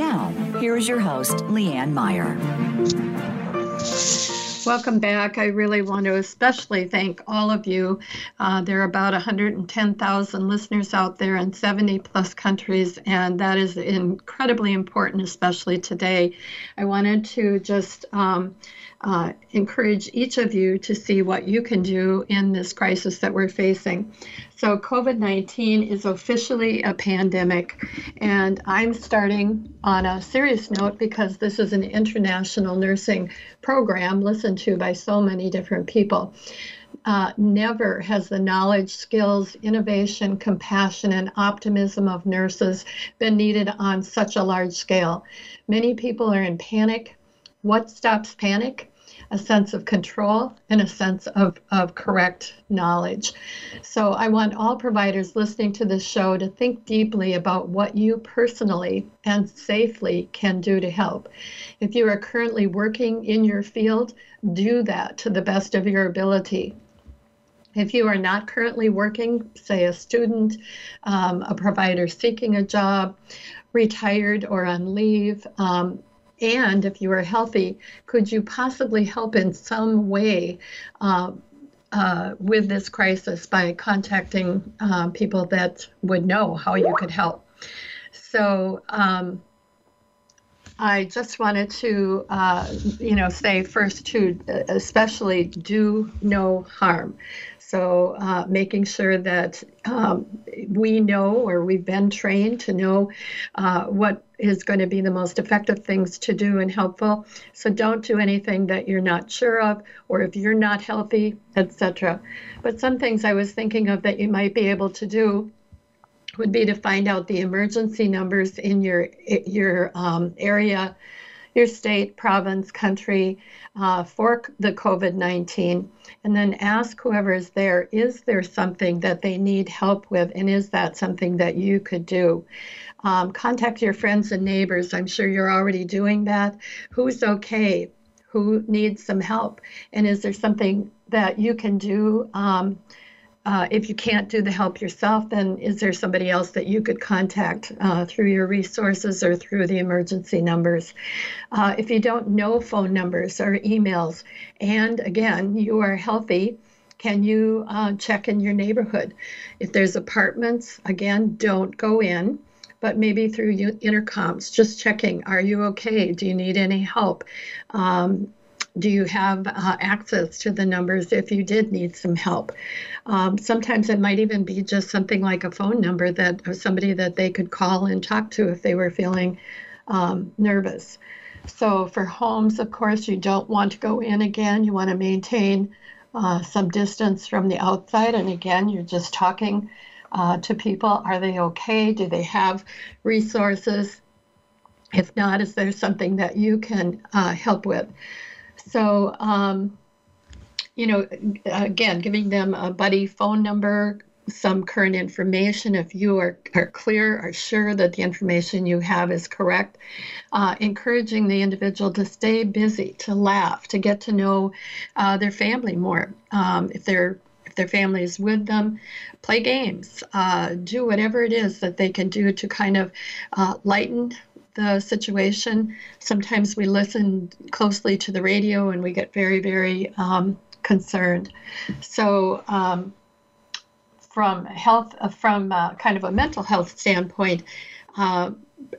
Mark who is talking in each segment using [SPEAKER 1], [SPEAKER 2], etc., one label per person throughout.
[SPEAKER 1] Now, here is your host, Leanne Meyer.
[SPEAKER 2] Welcome back. I really want to especially thank all of you. Uh, there are about 110,000 listeners out there in 70 plus countries, and that is incredibly important, especially today. I wanted to just um, uh, encourage each of you to see what you can do in this crisis that we're facing. So, COVID 19 is officially a pandemic, and I'm starting on a serious note because this is an international nursing program listened to by so many different people. Uh, never has the knowledge, skills, innovation, compassion, and optimism of nurses been needed on such a large scale. Many people are in panic. What stops panic? A sense of control and a sense of, of correct knowledge. So I want all providers listening to this show to think deeply about what you personally and safely can do to help. If you are currently working in your field, do that to the best of your ability. If you are not currently working, say a student, um, a provider seeking a job, retired or on leave, um, and if you are healthy, could you possibly help in some way uh, uh, with this crisis by contacting uh, people that would know how you could help? So, um, I just wanted to, uh, you know, say first to especially do no harm. So, uh, making sure that um, we know or we've been trained to know uh, what is going to be the most effective things to do and helpful. So, don't do anything that you're not sure of, or if you're not healthy, etc. But some things I was thinking of that you might be able to do would be to find out the emergency numbers in your your um, area, your state, province, country uh, for the COVID 19 and then ask whoever is there is there something that they need help with and is that something that you could do? Um, contact your friends and neighbors i'm sure you're already doing that. Who's okay? Who needs some help? And is there something that you can do um, uh, if you can't do the help yourself, then is there somebody else that you could contact uh, through your resources or through the emergency numbers? Uh, if you don't know phone numbers or emails, and again, you are healthy, can you uh, check in your neighborhood? If there's apartments, again, don't go in but maybe through intercoms, just checking, are you okay? Do you need any help? Um, do you have uh, access to the numbers if you did need some help? Um, sometimes it might even be just something like a phone number that somebody that they could call and talk to if they were feeling um, nervous. So for homes, of course, you don't want to go in again. You want to maintain uh, some distance from the outside. And again, you're just talking uh, to people. Are they okay? Do they have resources? If not, is there something that you can uh, help with? So, um, you know, again, giving them a buddy phone number, some current information if you are, are clear, are sure that the information you have is correct. Uh, encouraging the individual to stay busy, to laugh, to get to know uh, their family more. Um, if they're if their family is with them, play games, uh, do whatever it is that they can do to kind of uh, lighten the situation. Sometimes we listen closely to the radio and we get very, very um, concerned. So, um, from health, uh, from uh, kind of a mental health standpoint, uh,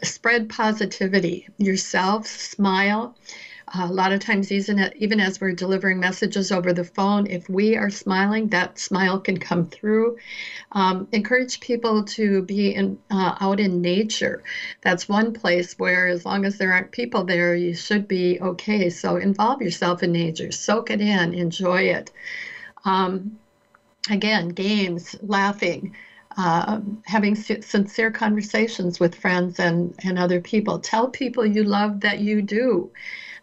[SPEAKER 2] spread positivity yourself, smile. A lot of times, even, even as we're delivering messages over the phone, if we are smiling, that smile can come through. Um, encourage people to be in, uh, out in nature. That's one place where, as long as there aren't people there, you should be okay. So involve yourself in nature, soak it in, enjoy it. Um, again, games, laughing. uh, having sincere conversations with friends and, and other people. Tell people you love that you do.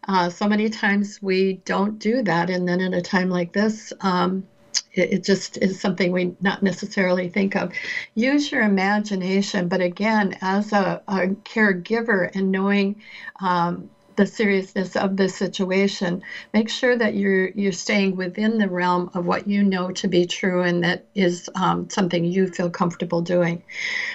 [SPEAKER 2] Uh, so many times we don't do that. And then at a time like this, um, it, it, just is something we not necessarily think of. Use your imagination, but again, as a, a caregiver and knowing um, the seriousness of the situation. Make sure that you're you're staying within the realm of what you know to be true and that is um, something you feel comfortable doing.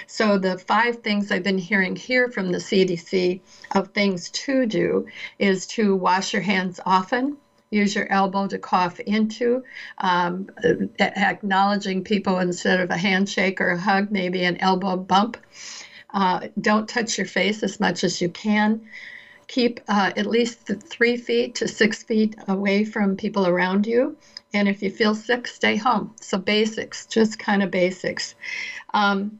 [SPEAKER 2] So the five things I've been hearing here from the CDC of things to do is to wash your hands often. Use your elbow to cough into, um, acknowledging people instead of a handshake or a hug, maybe an elbow bump. Uh, don't touch your face as much as you can keep uh, at least three feet to six feet away from people around you. And if you feel sick, stay home. So, basics, just kind of basics. Um,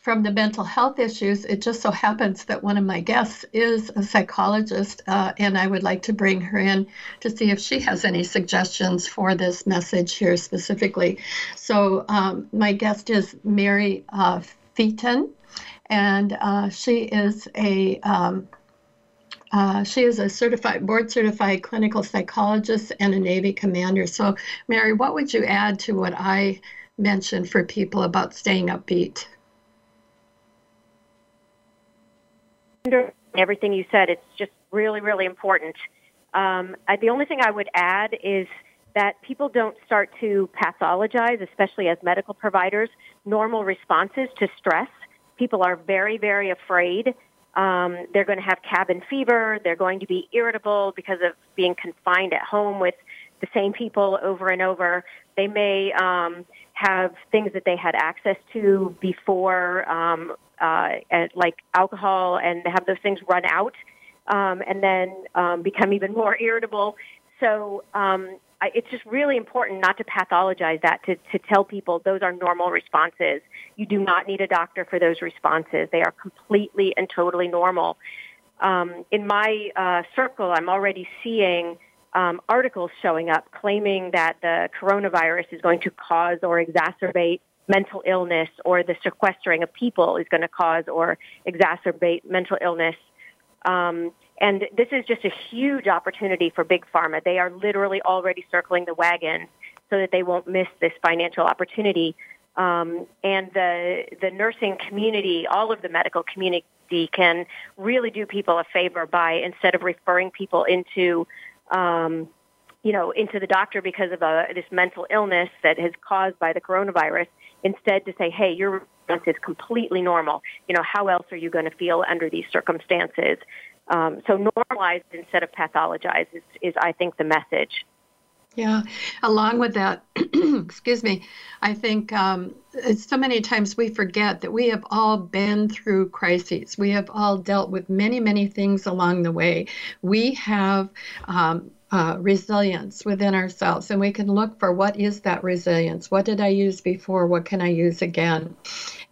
[SPEAKER 2] from the mental health issues, it just so happens that one of my guests is a psychologist, uh, and I would like to bring her in to see if she has any suggestions for this message here specifically. So, um, my guest is Mary uh, Vieten, and uh, she is a um, uh, she is a certified, board certified clinical psychologist and a Navy commander. So, Mary, what would you add to what I mentioned for people about staying upbeat?
[SPEAKER 3] Everything you said, it's just really, really important. Um, I, the only thing I would add is that people don't start to pathologize, especially as medical providers, normal responses to stress. People are very, very afraid um, they're going to have cabin fever. They're going to be irritable because of being confined at home with the same people over and over. They may um, have things that they had access to before, um, uh, like alcohol, and have those things run out, um, and then um, become even more irritable. So um, I, it's just really important not to pathologize that, to, to tell people those are normal responses. You do not need a doctor for those responses. They are completely and totally normal. Um, in my uh, circle, I'm already seeing um, articles showing up claiming that the coronavirus is going to cause or exacerbate mental illness or the sequestering of people is going to cause or exacerbate mental illness. Um, and this is just a huge opportunity for big pharma. They are literally already circling the wagons so that they won't miss this financial opportunity. Um, and the the nursing community, all of the medical community, can really do people a favor by instead of referring people into, um, you know, into the doctor because of a, this mental illness that is caused by the coronavirus. Instead, to say, hey, your response is completely normal. You know, how else are you going to feel under these circumstances? Um, so normalized instead of pathologized is, is, I think, the message.
[SPEAKER 2] Yeah, along with that, excuse me, I think um, so many times we forget that we have all been through crises. We have all dealt with many, many things along the way. We have um, uh, resilience within ourselves, and we can look for what is that resilience? What did I use before? What can I use again?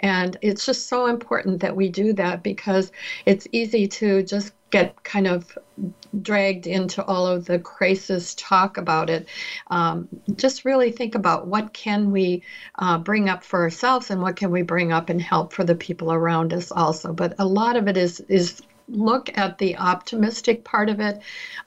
[SPEAKER 2] And it's just so important that we do that because it's easy to just get kind of dragged into all of the crisis talk about it. Um, just really think about what can we uh, bring up for ourselves and what can we bring up and help for the people around us also. But a lot of it is is look at the optimistic part of it.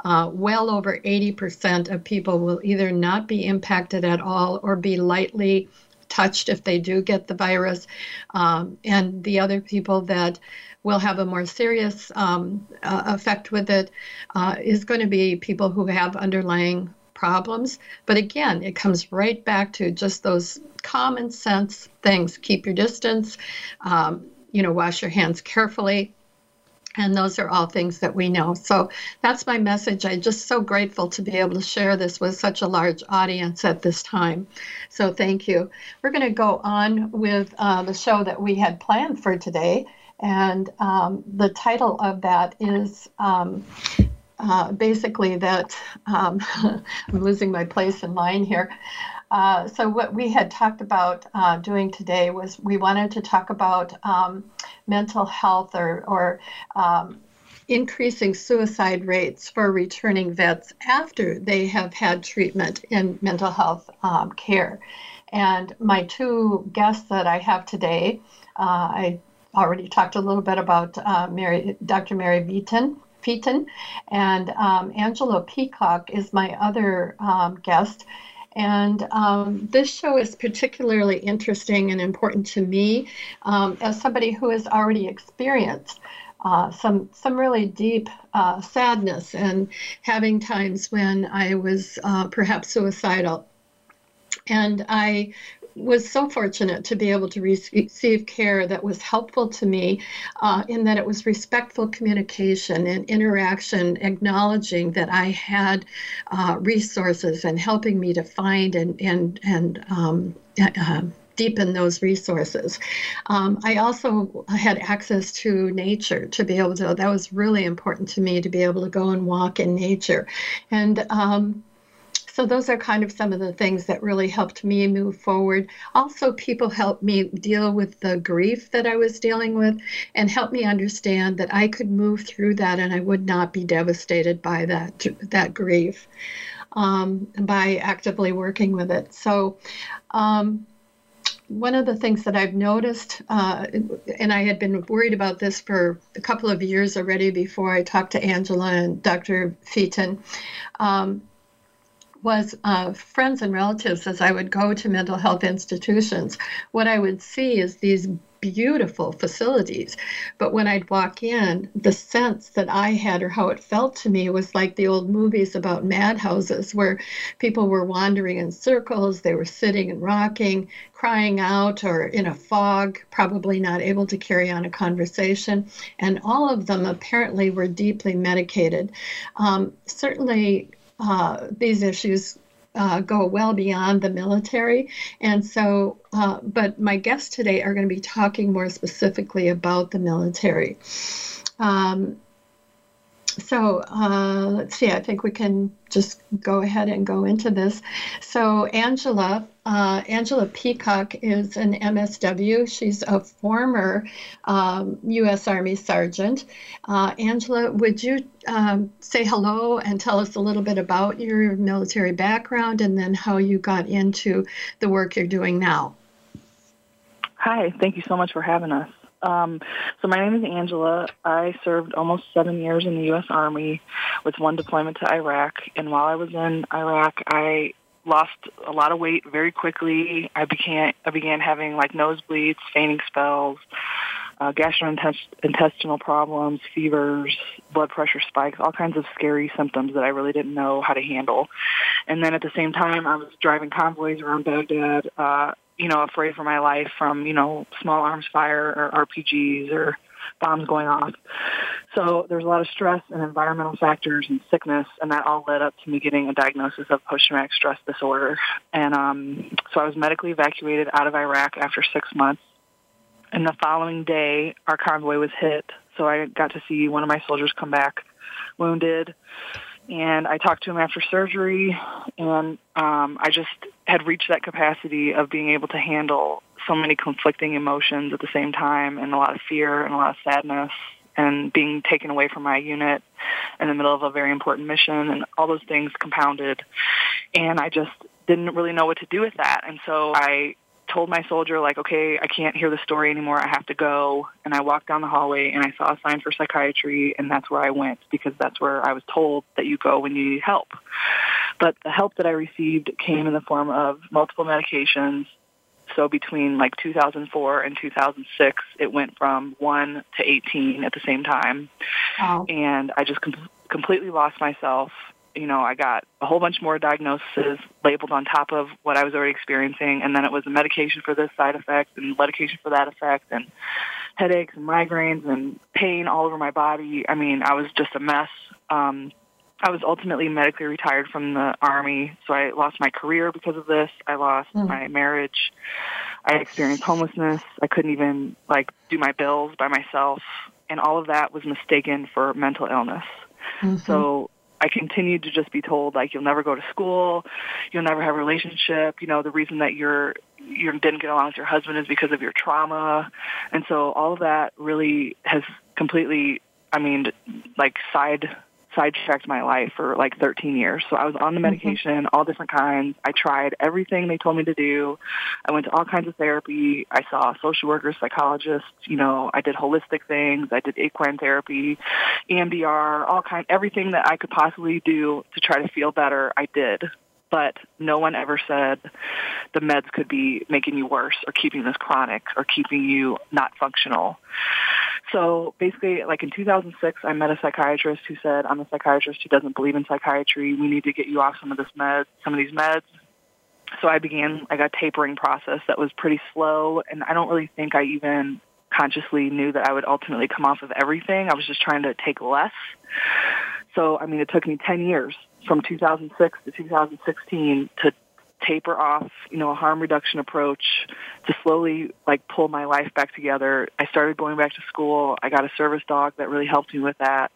[SPEAKER 2] Uh, well over 80% of people will either not be impacted at all or be lightly touched if they do get the virus. Um, and the other people that will have a more serious um, uh, effect with it uh, is going to be people who have underlying problems. But again, it comes right back to just those common sense things keep your distance, um, you know, wash your hands carefully. And those are all things that we know. So that's my message. I'm just so grateful to be able to share this with such a large audience at this time. So thank you. We're going to go on with uh, the show that we had planned for today. And um, the title of that is um, uh, basically that um, I'm losing my place in line here. Uh, so, what we had talked about uh, doing today was we wanted to talk about um, mental health or, or um, increasing suicide rates for returning vets after they have had treatment in mental health um, care. And my two guests that I have today, uh, I already talked a little bit about uh, Mary, Dr. Mary Beaton. Vieten and um, Angela Peacock is my other um, guest. And um, this show is particularly interesting and important to me um, as somebody who has already experienced uh, some some really deep uh, sadness and having times when I was uh, perhaps suicidal. And I was so fortunate to be able to receive care that was helpful to me uh, in that it was respectful communication and interaction, acknowledging that I had uh, resources and helping me to find and and and um, uh, deepen those resources. Um, I also had access to nature to be able to, that was really important to me to be able to go and walk in nature. And um, so those are kind of some of the things that really helped me move forward. Also, people helped me deal with the grief that I was dealing with and helped me understand that I could move through that and I would not be devastated by that that grief um, by actively working with it. So. Um, one of the things that I've noticed, uh, and I had been worried about this for a couple of years already before I talked to Angela and Dr. Vieten, um, was uh, friends and relatives as I would go to mental health institutions. What I would see is these beautiful facilities. But when I'd walk in, the sense that I had or how it felt to me was like the old movies about madhouses where people were wandering in circles, they were sitting and rocking, crying out, or in a fog, probably not able to carry on a conversation. And all of them apparently were deeply medicated. Um, certainly, uh, these issues uh, go well beyond the military. And so, uh, but my guests today are going to be talking more specifically about the military. Um, so uh, let's see, I think we can just go ahead and go into this. So, Angela, uh, Angela Peacock is an MSW. She's a former um, U.S. Army sergeant. Uh, Angela, would you um, say hello and tell us a little bit about your military background and then how you got into the work you're doing now?
[SPEAKER 4] Hi, thank you so much for having us. Um, so my name is Angela. I served almost seven years in the U.S. Army with one deployment to Iraq. And while I was in Iraq, I lost a lot of weight very quickly. I began I began having like nosebleeds, fainting spells, uh, gastrointestinal problems, fevers, blood pressure spikes, all kinds of scary symptoms that I really didn't know how to handle. And then at the same time, I was driving convoys around Baghdad. Uh, you know, afraid for my life from, you know, small arms fire or RPGs or bombs going off. So there's a lot of stress and environmental factors and sickness, and that all led up to me getting a diagnosis of post-traumatic stress disorder. And um, so I was medically evacuated out of Iraq after six months. And the following day, our convoy was hit. So I got to see one of my soldiers come back wounded and I talked to him after surgery, and um, I just had reached that capacity of being able to handle so many conflicting emotions at the same time, and a lot of fear and a lot of sadness, and being taken away from my unit in the middle of a very important mission, and all those things compounded, and I just didn't really know what to do with that, and so I told my soldier like, okay, I can't hear the story anymore. I have to go. And I walked down the hallway and I saw a sign for psychiatry and that's where I went because that's where I was told that you go when you need help. But the help that I received came in the form of multiple medications. So between like 2004 and 2006, it went from 1 to 18 at the same time. Wow. And I just com- completely lost myself you know, I got a whole bunch more diagnoses labeled on top of what I was already experiencing, and then it was a medication for this side effect and medication for that effect, and headaches and migraines and pain all over my body. I mean, I was just a mess. Um, I was ultimately medically retired from the army, so I lost my career because of this. I lost mm. my marriage. I experienced homelessness. I couldn't even like do my bills by myself, and all of that was mistaken for mental illness. Mm-hmm. So I continued to just be told like you'll never go to school, you'll never have a relationship. You know, the reason that you're you didn't get along with your husband is because of your trauma, and so all of that really has completely, I mean, like side sidetracked my life for like 13 years. So I was on the mm-hmm. medication, mm-hmm. all different kinds. I tried everything they told me to do. I went to all kinds of therapy. I saw social workers, psychologists. You know, I did holistic things. I did equine therapy, EMDR, all kind, everything that I could possibly do to try to feel better. I did but no one ever said the meds could be making you worse or keeping this chronic or keeping you not functional. So basically, like in 2006, I met a psychiatrist who said, "I'm a psychiatrist who doesn't believe in psychiatry. We need to get you off some of this med, some of these meds." So I began like a tapering process that was pretty slow, and I don't really think I even consciously knew that I would ultimately come off of everything. I was just trying to take less. So I mean, it took me 10 years from 2006 to 2016 to taper off, you know, a harm reduction approach to slowly like pull my life back together. I started going back to school. I got a service dog that really helped me with that.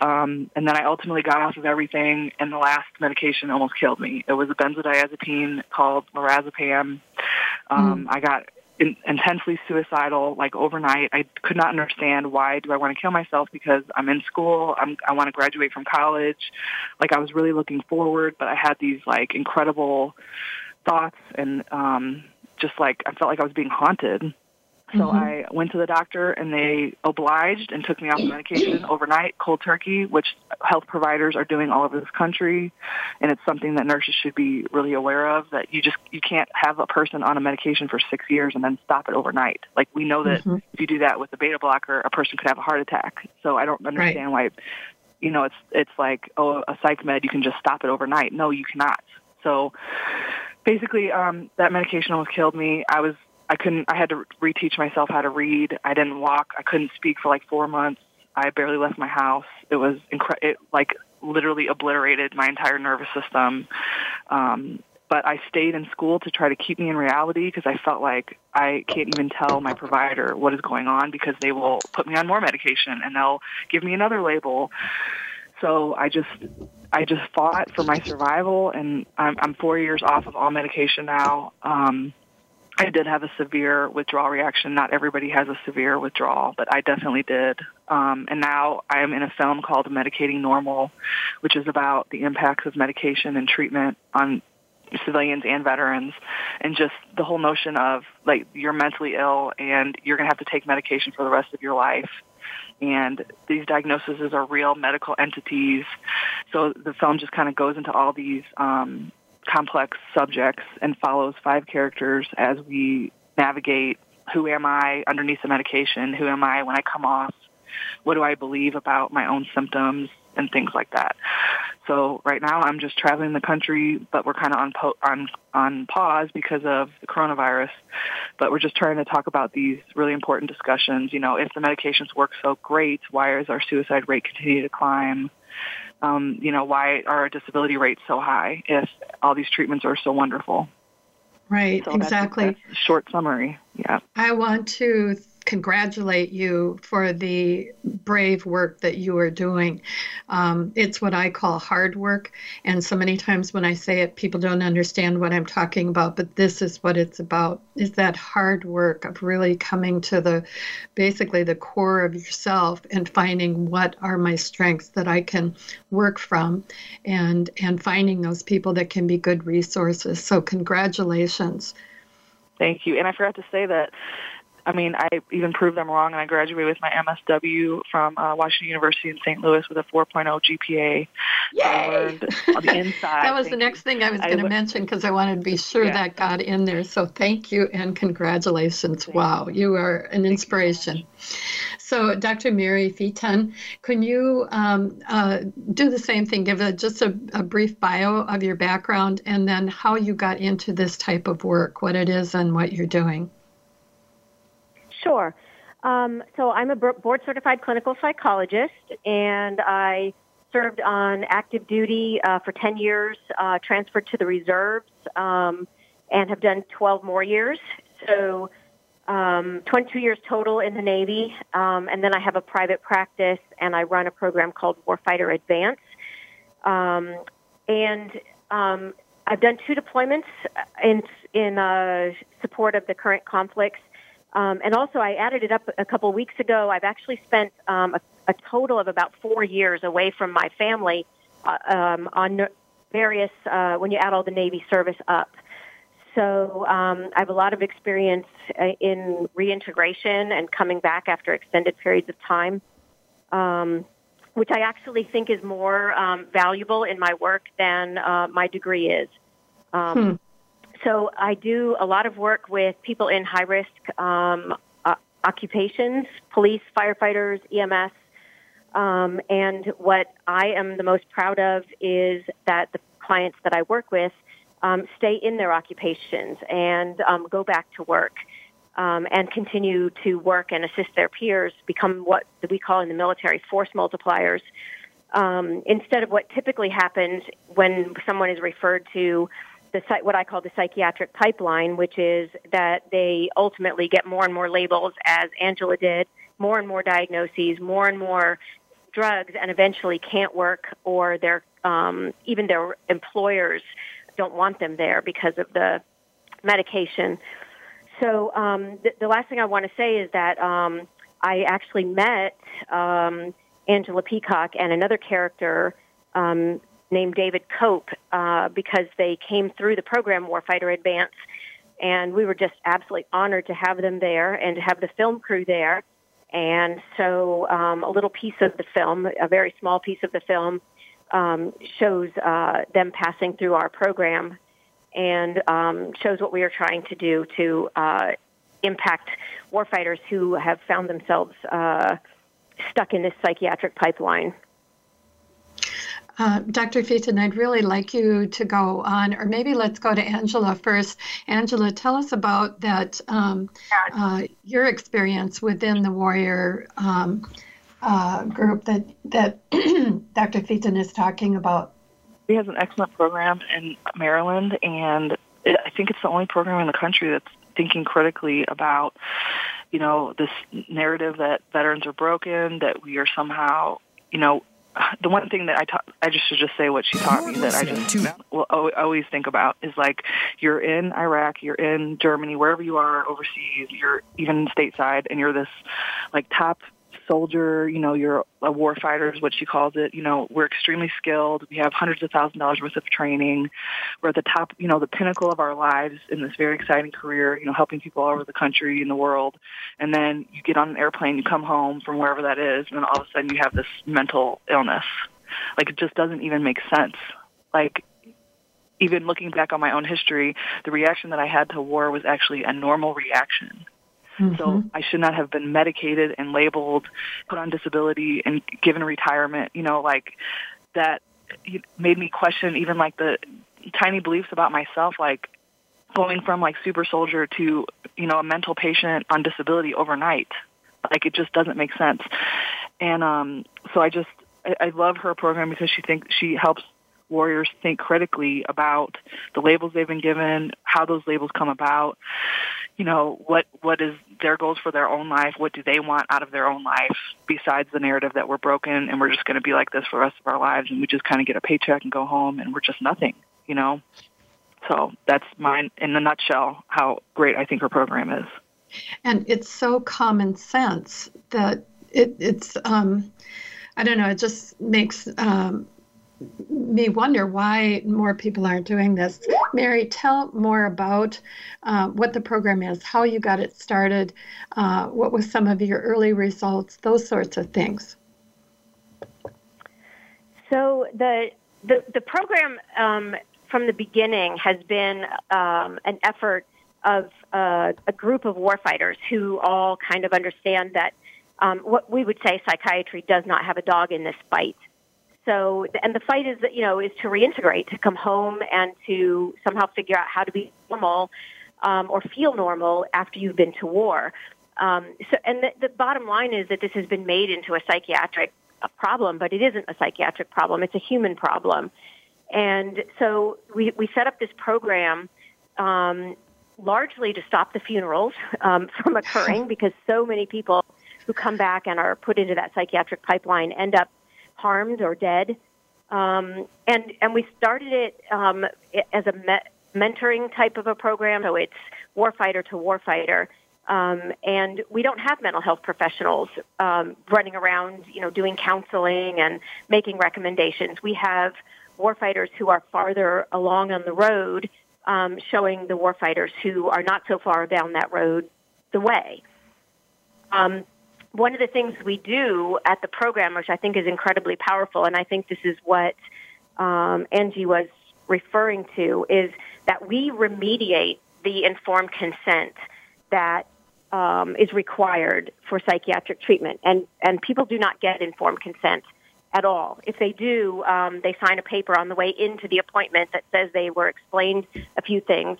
[SPEAKER 4] Um, and then I ultimately got off of everything and the last medication almost killed me. It was a benzodiazepine called lorazepam. Um, mm. I got in, intensely suicidal like overnight. I could not understand why do i want to kill myself because i'm in school i'm i want to graduate from college. Like i was really looking forward but i had these like incredible thoughts and um just like i felt like i was being haunted so mm-hmm. I went to the doctor and they obliged and took me off the medication overnight, cold turkey, which health providers are doing all over this country. And it's something that nurses should be really aware of that you just, you can't have a person on a medication for six years and then stop it overnight. Like we know that mm-hmm. if you do that with a beta blocker, a person could have a heart attack. So I don't understand right. why, you know, it's, it's like, oh, a psych med, you can just stop it overnight. No, you cannot. So basically, um, that medication almost killed me. I was I couldn't. I had to reteach myself how to read. I didn't walk. I couldn't speak for like four months. I barely left my house. It was incre- It like literally obliterated my entire nervous system. Um, but I stayed in school to try to keep me in reality because I felt like I can't even tell my provider what is going on because they will put me on more medication and they'll give me another label. So I just I just fought for my survival and I'm I'm 4 years off of all medication now. Um I did have a severe withdrawal reaction. Not everybody has a severe withdrawal, but I definitely did. Um, and now I am in a film called Medicating Normal, which is about the impacts of medication and treatment on civilians and veterans and just the whole notion of like you're mentally ill and you're going to have to take medication for the rest of your life and these diagnoses are real medical entities so the film just kind of goes into all these um, complex subjects and follows five characters as we navigate who am I underneath the medication, who am I when I come off, what do I believe about my own symptoms, and things like that. So right now I'm just traveling the country, but we're kind of on po- on on pause because of the coronavirus. But we're just trying to talk about these really important discussions. You know, if the medications work so great, why is our suicide rate continue to climb? Um, you know, why are our disability rates so high if all these treatments are so wonderful?
[SPEAKER 2] Right,
[SPEAKER 4] so
[SPEAKER 2] exactly.
[SPEAKER 4] That's, that's short summary. Yeah.
[SPEAKER 2] I want to congratulate you for the brave work that you are doing. Um, it's what I call hard work. And so many times when I say it, people don't understand what I'm talking about, but this is what it's about is that hard work of really coming to the basically the core of yourself and finding what are my strengths that I can work from and and finding those people that can be good resources. So congratulations.
[SPEAKER 4] Thank you. And I forgot to say that I mean, I even proved them wrong, and I graduated with my MSW from uh, Washington University in St. Louis with a 4.0 GPA.
[SPEAKER 2] Yay! I learned on the inside. that was the next thing I was going to mention because I wanted to be sure yeah. that got in there. So thank you and congratulations. Thank wow, you. you are an inspiration. So, Dr. Mary Vieten, can you um, uh, do the same thing? Give a, just a, a brief bio of your background and then how you got into this type of work, what it is, and what you're doing.
[SPEAKER 3] Sure. Um, so I'm a board certified clinical psychologist, and I served on active duty uh, for 10 years, uh, transferred to the reserves, um, and have done 12 more years. So um, 22 years total in the Navy, um, and then I have a private practice, and I run a program called Warfighter Advance. Um, and um, I've done two deployments in in uh, support of the current conflicts um, and also, I added it up a couple weeks ago. I've actually spent um, a, a total of about four years away from my family uh, um, on various, uh, when you add all the Navy service up. So um, I have a lot of experience uh, in reintegration and coming back after extended periods of time, um, which I actually think is more um, valuable in my work than uh, my degree is. Hmm. So I do a lot of work with people in high risk um, uh, occupations, police, firefighters, EMS. Um, and what I am the most proud of is that the clients that I work with um, stay in their occupations and um, go back to work um, and continue to work and assist their peers, become what we call in the military force multipliers. Um, instead of what typically happens when someone is referred to the what I call the psychiatric pipeline, which is that they ultimately get more and more labels, as Angela did, more and more diagnoses, more and more drugs, and eventually can't work, or their um, even their employers don't want them there because of the medication. So um, the, the last thing I want to say is that um, I actually met um, Angela Peacock and another character um, named David Cope uh, because they came through the program Warfighter Advance, and we were just absolutely honored to have them there and to have the film crew there. And so, um, a little piece of the film, a very small piece of the film, um, shows uh, them passing through our program and um, shows what we are trying to do to uh, impact warfighters who have found themselves uh, stuck in this psychiatric pipeline.
[SPEAKER 2] Uh, Dr. Vieten, I'd really like you to go on, or maybe let's go to Angela first. Angela, tell us about that um, uh, your experience within the Warrior um, uh, group that that Dr. Vieten is talking about.
[SPEAKER 4] He has an excellent program in Maryland, and it, I think it's the only program in the country that's thinking critically about, you know, this narrative that veterans are broken, that we are somehow, you know, the one thing that I taught, I just should just say what she taught me that I just will always think about is like you're in Iraq, you're in Germany, wherever you are overseas, you're even stateside, and you're this like top soldier, you know, you're a war fighter is what she calls it. You know, we're extremely skilled. We have hundreds of thousand dollars worth of training. We're at the top, you know, the pinnacle of our lives in this very exciting career, you know, helping people all over the country and the world. And then you get on an airplane, you come home from wherever that is, and then all of a sudden you have this mental illness. Like it just doesn't even make sense. Like even looking back on my own history, the reaction that I had to war was actually a normal reaction Mm-hmm. So I should not have been medicated and labeled, put on disability and given retirement. You know, like that made me question even like the tiny beliefs about myself, like going from like super soldier to, you know, a mental patient on disability overnight. Like it just doesn't make sense. And um so I just I, I love her program because she thinks she helps warriors think critically about the labels they've been given, how those labels come about, you know what what is their goals for their own life? What do they want out of their own life besides the narrative that we're broken and we're just going to be like this for the rest of our lives and we just kind of get a paycheck and go home and we're just nothing you know? So that's mine in a nutshell how great i think her program is.
[SPEAKER 2] And it's so common sense that it, it's um, i don't know it just makes um, me wonder why more people aren't doing this. Mary, tell more about uh, what the program is, how you got it started, uh, what was some of your early results, those sorts of things.
[SPEAKER 3] So the the, the program um, from the beginning has been um, an effort of uh, a group of warfighters who all kind of understand that um, what we would say psychiatry does not have a dog in this fight so, and the fight is, you know, is to reintegrate, to come home and to somehow figure out how to be normal um, or feel normal after you've been to war. Um, so, and the, the bottom line is that this has been made into a psychiatric problem, but it isn't a psychiatric problem; it's a human problem. And so, we we set up this program. Um, largely to stop the funerals um, from occurring because so many people who come back and are put into that psychiatric pipeline end up harmed or dead. Um, and and we started it um, as a me- mentoring type of a program, so it's warfighter to warfighter. Um, and we don't have mental health professionals um, running around, you know, doing counseling and making recommendations. We have warfighters who are farther along on the road, um, showing the warfighters who are not so far down that road the way. Um, one of the things we do at the program, which I think is incredibly powerful, and I think this is what um, Angie was referring to, is that we remediate the informed consent that um, is required for psychiatric treatment, and and people do not get informed consent at all. If they do, um, they sign a paper on the way into the appointment that says they were explained a few things,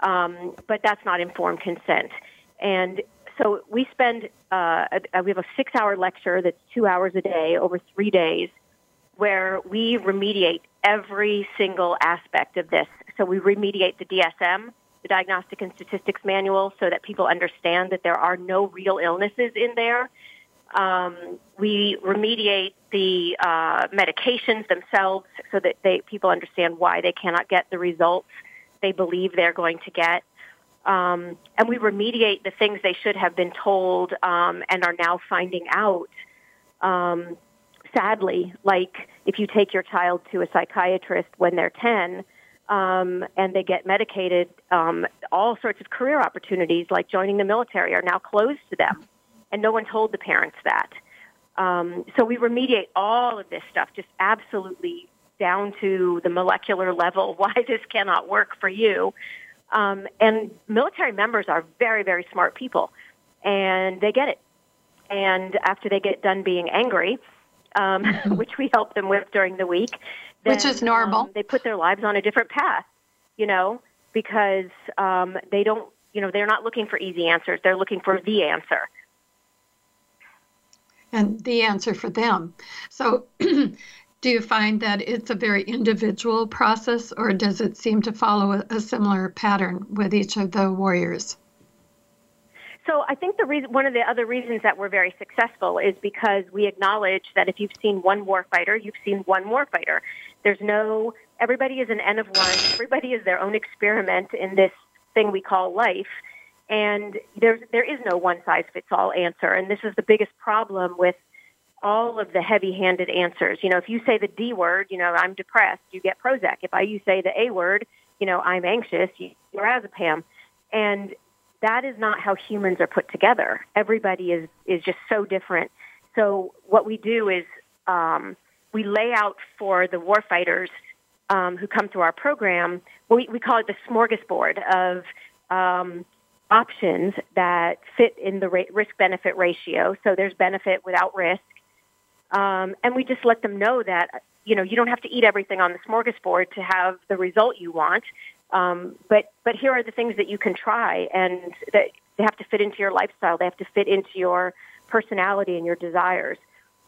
[SPEAKER 3] um, but that's not informed consent. And so we spend uh, a, we have a six-hour lecture that's two hours a day over three days, where we remediate every single aspect of this. So we remediate the DSM, the Diagnostic and Statistics Manual, so that people understand that there are no real illnesses in there. Um, we remediate the uh, medications themselves so that they, people understand why they cannot get the results they believe they're going to get. Um, and we remediate the things they should have been told um, and are now finding out. Um, sadly, like if you take your child to a psychiatrist when they're 10 um, and they get medicated, um, all sorts of career opportunities like joining the military are now closed to them. And no one told the parents that. Um, so we remediate all of this stuff just absolutely down to the molecular level why this cannot work for you. Um, and military members are very, very smart people, and they get it. And after they get done being angry, um, which we help them with during the week,
[SPEAKER 2] then, which is normal,
[SPEAKER 3] um, they put their lives on a different path. You know, because um, they don't, you know, they're not looking for easy answers; they're looking for the answer
[SPEAKER 2] and the answer for them. So, do you find that it's a very individual process, or does it seem to follow a, similar pattern with each of the warriors?
[SPEAKER 3] So I think the reason, one of the other reasons that we're very successful is because we acknowledge that if you've seen one warfighter, you've seen one warfighter. There's no, everybody is an N of one. Everybody is their own experiment in this thing we call life. And there's, there is no one size fits all answer. And this is the biggest problem with all of the heavy handed answers. You know, if you say the D word, you know, I'm depressed, you get Prozac. If I, you say the A word, you know, I'm anxious, you, you're Azepam. And that is not how humans are put together. Everybody is, is just so different. So what we do is um, we lay out for the warfighters um, who come through our program, we, we call it the smorgasbord of um, options that fit in the risk benefit ratio. So there's benefit without risk. Um, and we just let them know that, you know, you don't have to eat everything on the smorgasbord to have the result you want. Um, but, but here are the things that you can try and that they have to fit into your lifestyle. They have to fit into your personality and your desires.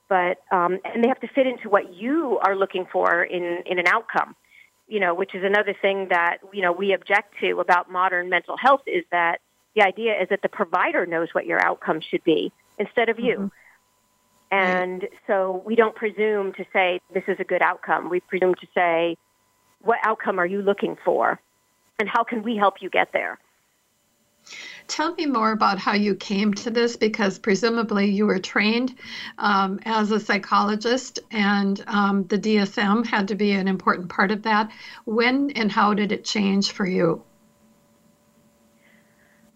[SPEAKER 3] But, um, and they have to fit into what you are looking for in, in an outcome you know, which is another thing that, you know, we object to about modern mental health is that the idea is that the provider knows what your outcome should be instead of you. Mm-hmm. And so we don't presume to say this is a good outcome. We presume to say, what outcome are you looking for? And how can we help you get there?
[SPEAKER 2] Tell me more about how you came to this because presumably you were trained um, as a psychologist and um, the DSM had to be an important part of that. When and how did it change for you?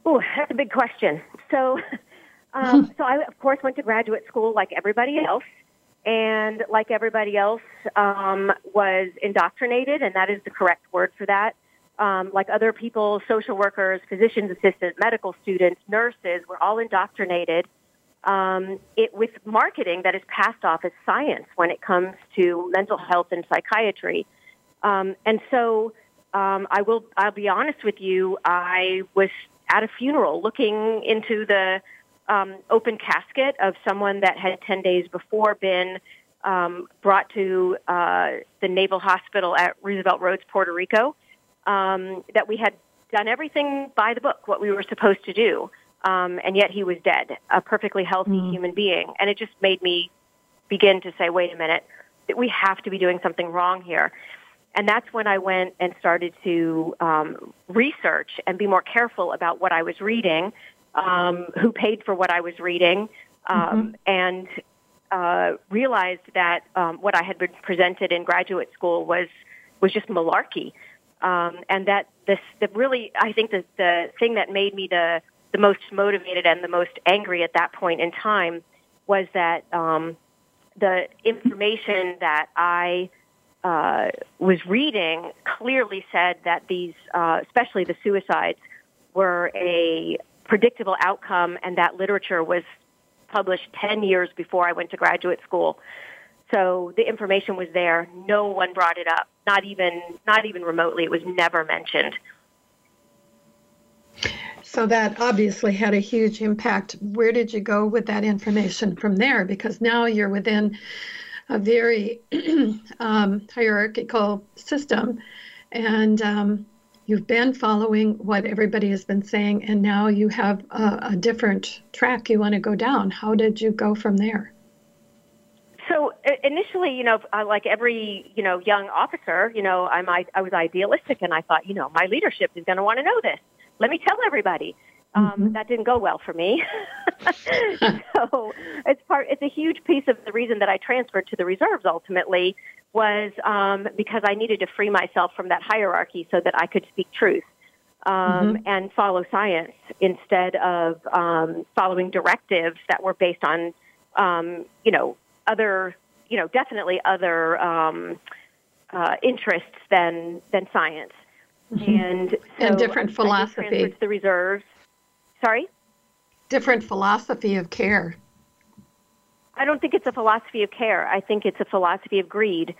[SPEAKER 3] Oh, that's a big question. So, um, so I of course went to graduate school like everybody else, and like everybody else, um, was indoctrinated, and that is the correct word for that. Um, like other people, social workers, physicians assistants, medical students, nurses, were all indoctrinated um, it, with marketing that is passed off as science when it comes to mental health and psychiatry. Um, and so um, I will I'll be honest with you, I was at a funeral looking into the um, open casket of someone that had 10 days before been um, brought to uh, the Naval Hospital at Roosevelt Roads, Puerto Rico, um, that we had done everything by the book, what we were supposed to do, um, and yet he was dead, a perfectly healthy mm. human being. And it just made me begin to say, wait a minute, we have to be doing something wrong here and that's when I went and started to um, research and be more careful about what I was reading um, who paid for what I was reading, um, mm-hmm. and uh, realized that um, what I had been presented in graduate school was was just malarkey, um, and that this the really I think the the thing that made me the the most motivated and the most angry at that point in time was that um, the information that I uh, was reading clearly said that these, uh, especially the suicides, were a predictable outcome, and that literature was published 10 years before I went to graduate school. So the information was there. No one brought it up, not even not even remotely. It was never mentioned.
[SPEAKER 2] So that obviously had a huge impact. Where did you go with that information from there? Because now you're within a very um, hierarchical system, and um, you've been following what everybody has been saying, and now you have a, a different track you want to go down. How did you go from there?
[SPEAKER 3] So initially, you know, like every you know young officer, you know, I'm I, I was idealistic, and I thought, you know, my leadership is going to want to know this. Let me tell everybody. Um, mm-hmm. That didn't go well for me. so it's part. It's a huge piece of the reason that I transferred to the reserves ultimately was um, because I needed to free myself from that hierarchy so that I could speak truth um, mm-hmm. and follow science instead of um, following directives that were based on, um, you know, other, you know, definitely other um, uh, interests than than science.
[SPEAKER 2] Mm-hmm. And so and different philosophy.
[SPEAKER 3] the reserves. Sorry.
[SPEAKER 2] Different philosophy of care.
[SPEAKER 3] I don't think it's a philosophy of care. I think it's a philosophy of greed.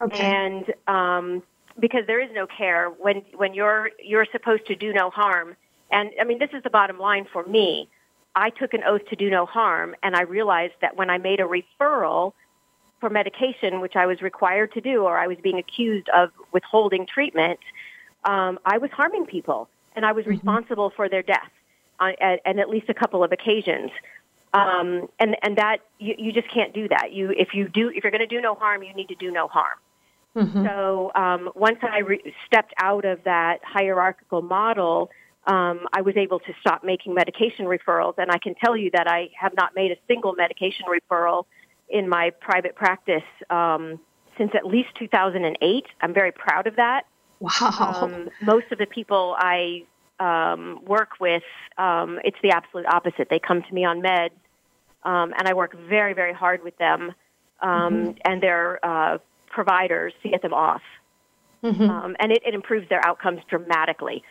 [SPEAKER 2] Okay.
[SPEAKER 3] And um, because there is no care when when you're you're supposed to do no harm. And I mean, this is the bottom line for me. I took an oath to do no harm, and I realized that when I made a referral for medication, which I was required to do, or I was being accused of withholding treatment, um, I was harming people, and I was mm-hmm. responsible for their death on, at, at, at least a couple of occasions. Um, and and that you, you just can't do that. You if you do if you're going to do no harm, you need to do no harm. Mm-hmm. So um, once I re- stepped out of that hierarchical model, um, I was able to stop making medication referrals, and I can tell you that I have not made a single medication referral in my private practice um, since at least 2008. I'm very proud of that.
[SPEAKER 2] Wow.
[SPEAKER 3] Um, most of the people I um, work with, um, it's the absolute opposite. They come to me on meds, um, and I work very, very hard with them um, mm-hmm. and their uh, providers to get them off. Mm-hmm. Um, and it, it improves their outcomes dramatically.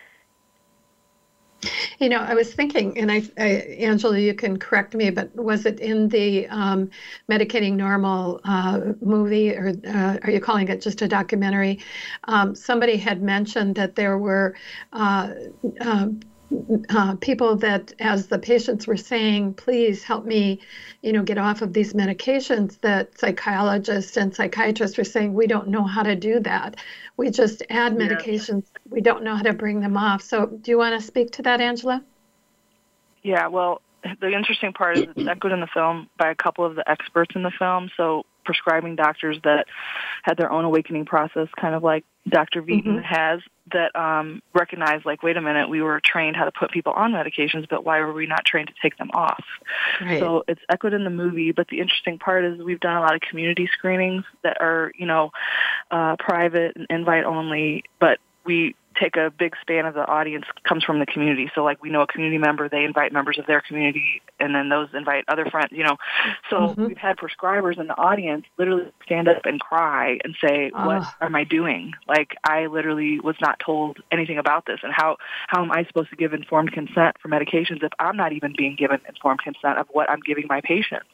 [SPEAKER 2] You know, I was thinking, and I, I, Angela, you can correct me, but was it in the um, Medicating Normal uh, movie, or uh, are you calling it just a documentary? Um, somebody had mentioned that there were uh, uh people that, as the patients were saying, please help me, you know, get off of these medications, that psychologists and psychiatrists were saying, we don't know how to do that. We just add medications, yeah. we don't know how to bring them off. So, do you want to speak to that, Angela?
[SPEAKER 4] Yeah, well, the interesting part is it's echoed in the film by a couple of the experts in the film. So prescribing doctors that had their own awakening process, kind of like Dr. Vieten mm-hmm. has, that um, recognized, like, wait a minute, we were trained how to put people on medications, but why were we not trained to take them off? Right. So it's echoed in the movie, but the interesting part is we've done a lot of community screenings that are, you know, uh, private and invite only, but we take a big span of the audience comes from the community. So like we know a community member, they invite members of their community and then those invite other friends, you know. So mm-hmm. we've had prescribers in the audience literally stand up and cry and say, What am I doing? Like I literally was not told anything about this and how how am I supposed to give informed consent for medications if I'm not even being given informed consent of what I'm giving my patients?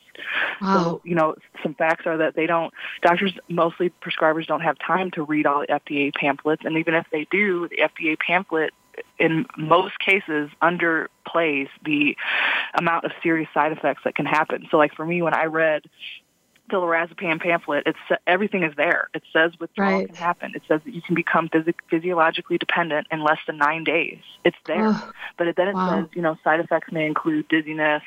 [SPEAKER 4] Wow. So, you know, some facts are that they don't, doctors, mostly prescribers don't have time to read all the FDA pamphlets. And even if they do, the FDA pamphlet in most cases underplays the amount of serious side effects that can happen. So like for me, when I read the lorazepam pamphlet, it's everything is there. It says withdrawal right. can happen. It says that you can become phys- physiologically dependent in less than nine days. It's there, but it, then it wow. says you know side effects may include dizziness,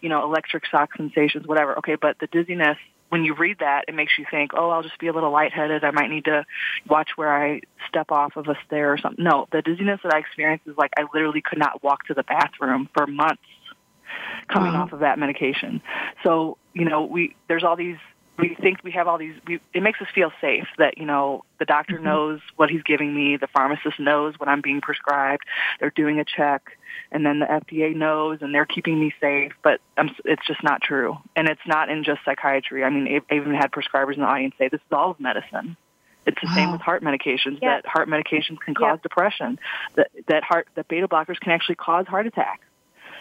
[SPEAKER 4] you know electric shock sensations, whatever. Okay, but the dizziness when you read that, it makes you think, oh, I'll just be a little lightheaded. I might need to watch where I step off of a stair or something. No, the dizziness that I experienced is like I literally could not walk to the bathroom for months coming wow. off of that medication. So, you know, we there's all these we think we have all these we, it makes us feel safe that you know the doctor mm-hmm. knows what he's giving me the pharmacist knows what i'm being prescribed they're doing a check and then the fda knows and they're keeping me safe but um, it's just not true and it's not in just psychiatry i mean i even had prescribers in the audience say this is all of medicine it's the wow. same with heart medications yeah. that heart medications can cause yeah. depression that that heart that beta blockers can actually cause heart attacks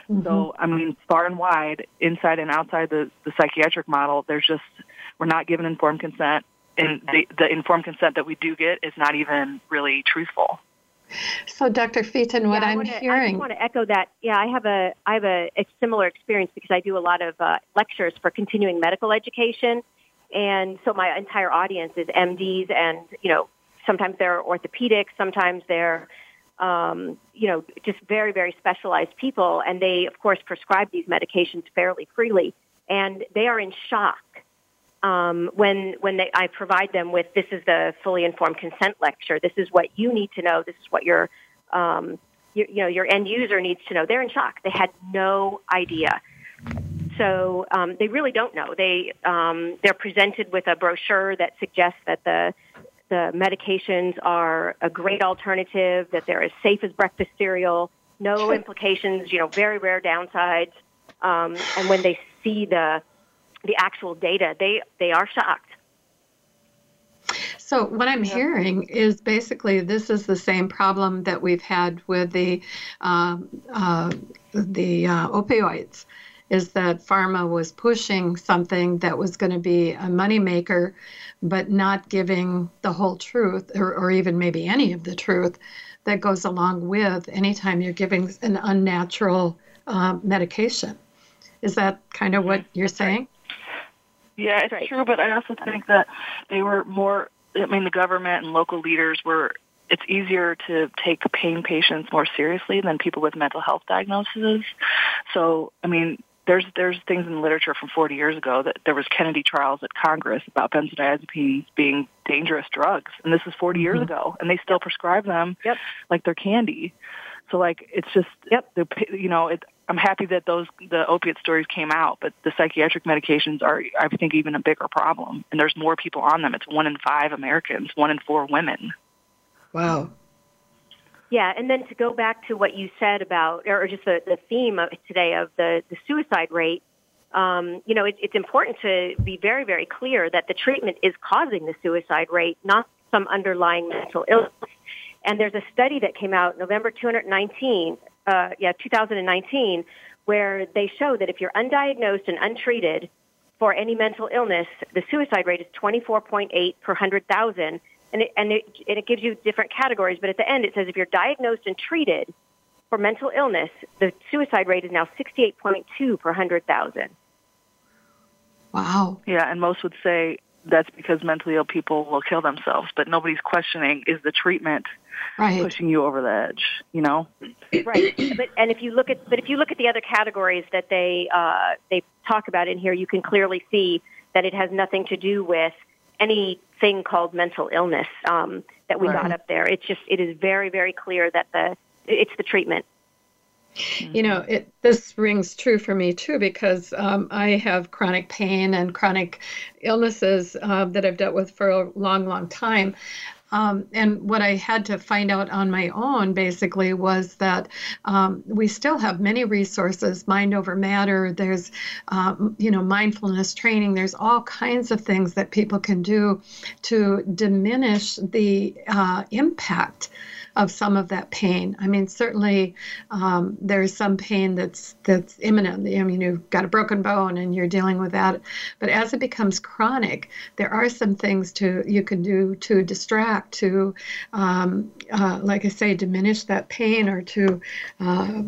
[SPEAKER 4] Mm-hmm. So, I mean, far and wide, inside and outside the, the psychiatric model, there's just we're not given informed consent, and the, the informed consent that we do get is not even really truthful.
[SPEAKER 2] So, Dr. Vieten, what
[SPEAKER 3] yeah,
[SPEAKER 2] I'm
[SPEAKER 3] wanna,
[SPEAKER 2] hearing,
[SPEAKER 3] I want to echo that. Yeah, I have a I have a, a similar experience because I do a lot of uh, lectures for continuing medical education, and so my entire audience is MDs, and you know, sometimes they're orthopedics, sometimes they're um, you know, just very, very specialized people, and they, of course, prescribe these medications fairly freely, and they are in shock um, when when they, I provide them with this is the fully informed consent lecture. This is what you need to know. This is what your um, you, you know your end user needs to know. They're in shock. They had no idea. So um, they really don't know. They um, they're presented with a brochure that suggests that the the medications are a great alternative, that they're as safe as breakfast cereal, no implications, you know, very rare downsides. Um, and when they see the the actual data, they they are shocked.
[SPEAKER 2] So what I'm hearing is basically this is the same problem that we've had with the uh, uh, the uh, opioids is that pharma was pushing something that was going to be a moneymaker, but not giving the whole truth or, or even maybe any of the truth that goes along with anytime you're giving an unnatural uh, medication. Is that kind of what you're saying?
[SPEAKER 4] Yeah, it's right. true, but I also think that they were more, I mean, the government and local leaders were it's easier to take pain patients more seriously than people with mental health diagnoses. So, I mean, there's there's things in the literature from 40 years ago that there was Kennedy trials at Congress about benzodiazepines being dangerous drugs, and this is 40 mm-hmm. years ago, and they still prescribe them
[SPEAKER 3] yep.
[SPEAKER 4] like they're candy. So like it's just
[SPEAKER 3] yep.
[SPEAKER 4] the you know it, I'm happy that those the opiate stories came out, but the psychiatric medications are I think even a bigger problem, and there's more people on them. It's one in five Americans, one in four women.
[SPEAKER 2] Wow.
[SPEAKER 3] Yeah, and then to go back to what you said about, or just the, the theme of today of the, the suicide rate, um, you know, it, it's important to be very, very clear that the treatment is causing the suicide rate, not some underlying mental illness. And there's a study that came out November 219, uh, yeah, 2019, where they show that if you're undiagnosed and untreated for any mental illness, the suicide rate is 24.8 per 100,000 and it, and it, and it gives you different categories. But at the end, it says if you're diagnosed and treated for mental illness, the suicide rate is now 68.2 per 100,000.
[SPEAKER 2] Wow.
[SPEAKER 4] Yeah, and most would say that's because mentally ill people will kill themselves, but nobody's questioning is the treatment right. pushing you over the edge, you know?
[SPEAKER 3] Right. But and if you look at but if you look at the other categories that they uh, they talk about in here, you can clearly see that it has nothing to do with anything called mental illness um, that we right. got up there. It's just it is very very clear that the it's the treatment.
[SPEAKER 2] You know, it this rings true for me too because um, I have chronic pain and chronic illnesses uh, that I've dealt with for a long, long time. Um, and what I had to find out on my own basically was that um, we still have many resources, mind over matter. There's, um, you know, mindfulness training. There's all kinds of things that people can do to diminish the uh, impact of some of that pain. I mean, certainly um, there's some pain that's that's imminent. I mean, you've got a broken bone and you're dealing with that. But as it becomes chronic, there are some things to you can do to distract, to um, uh, like I say, diminish that pain or to uh,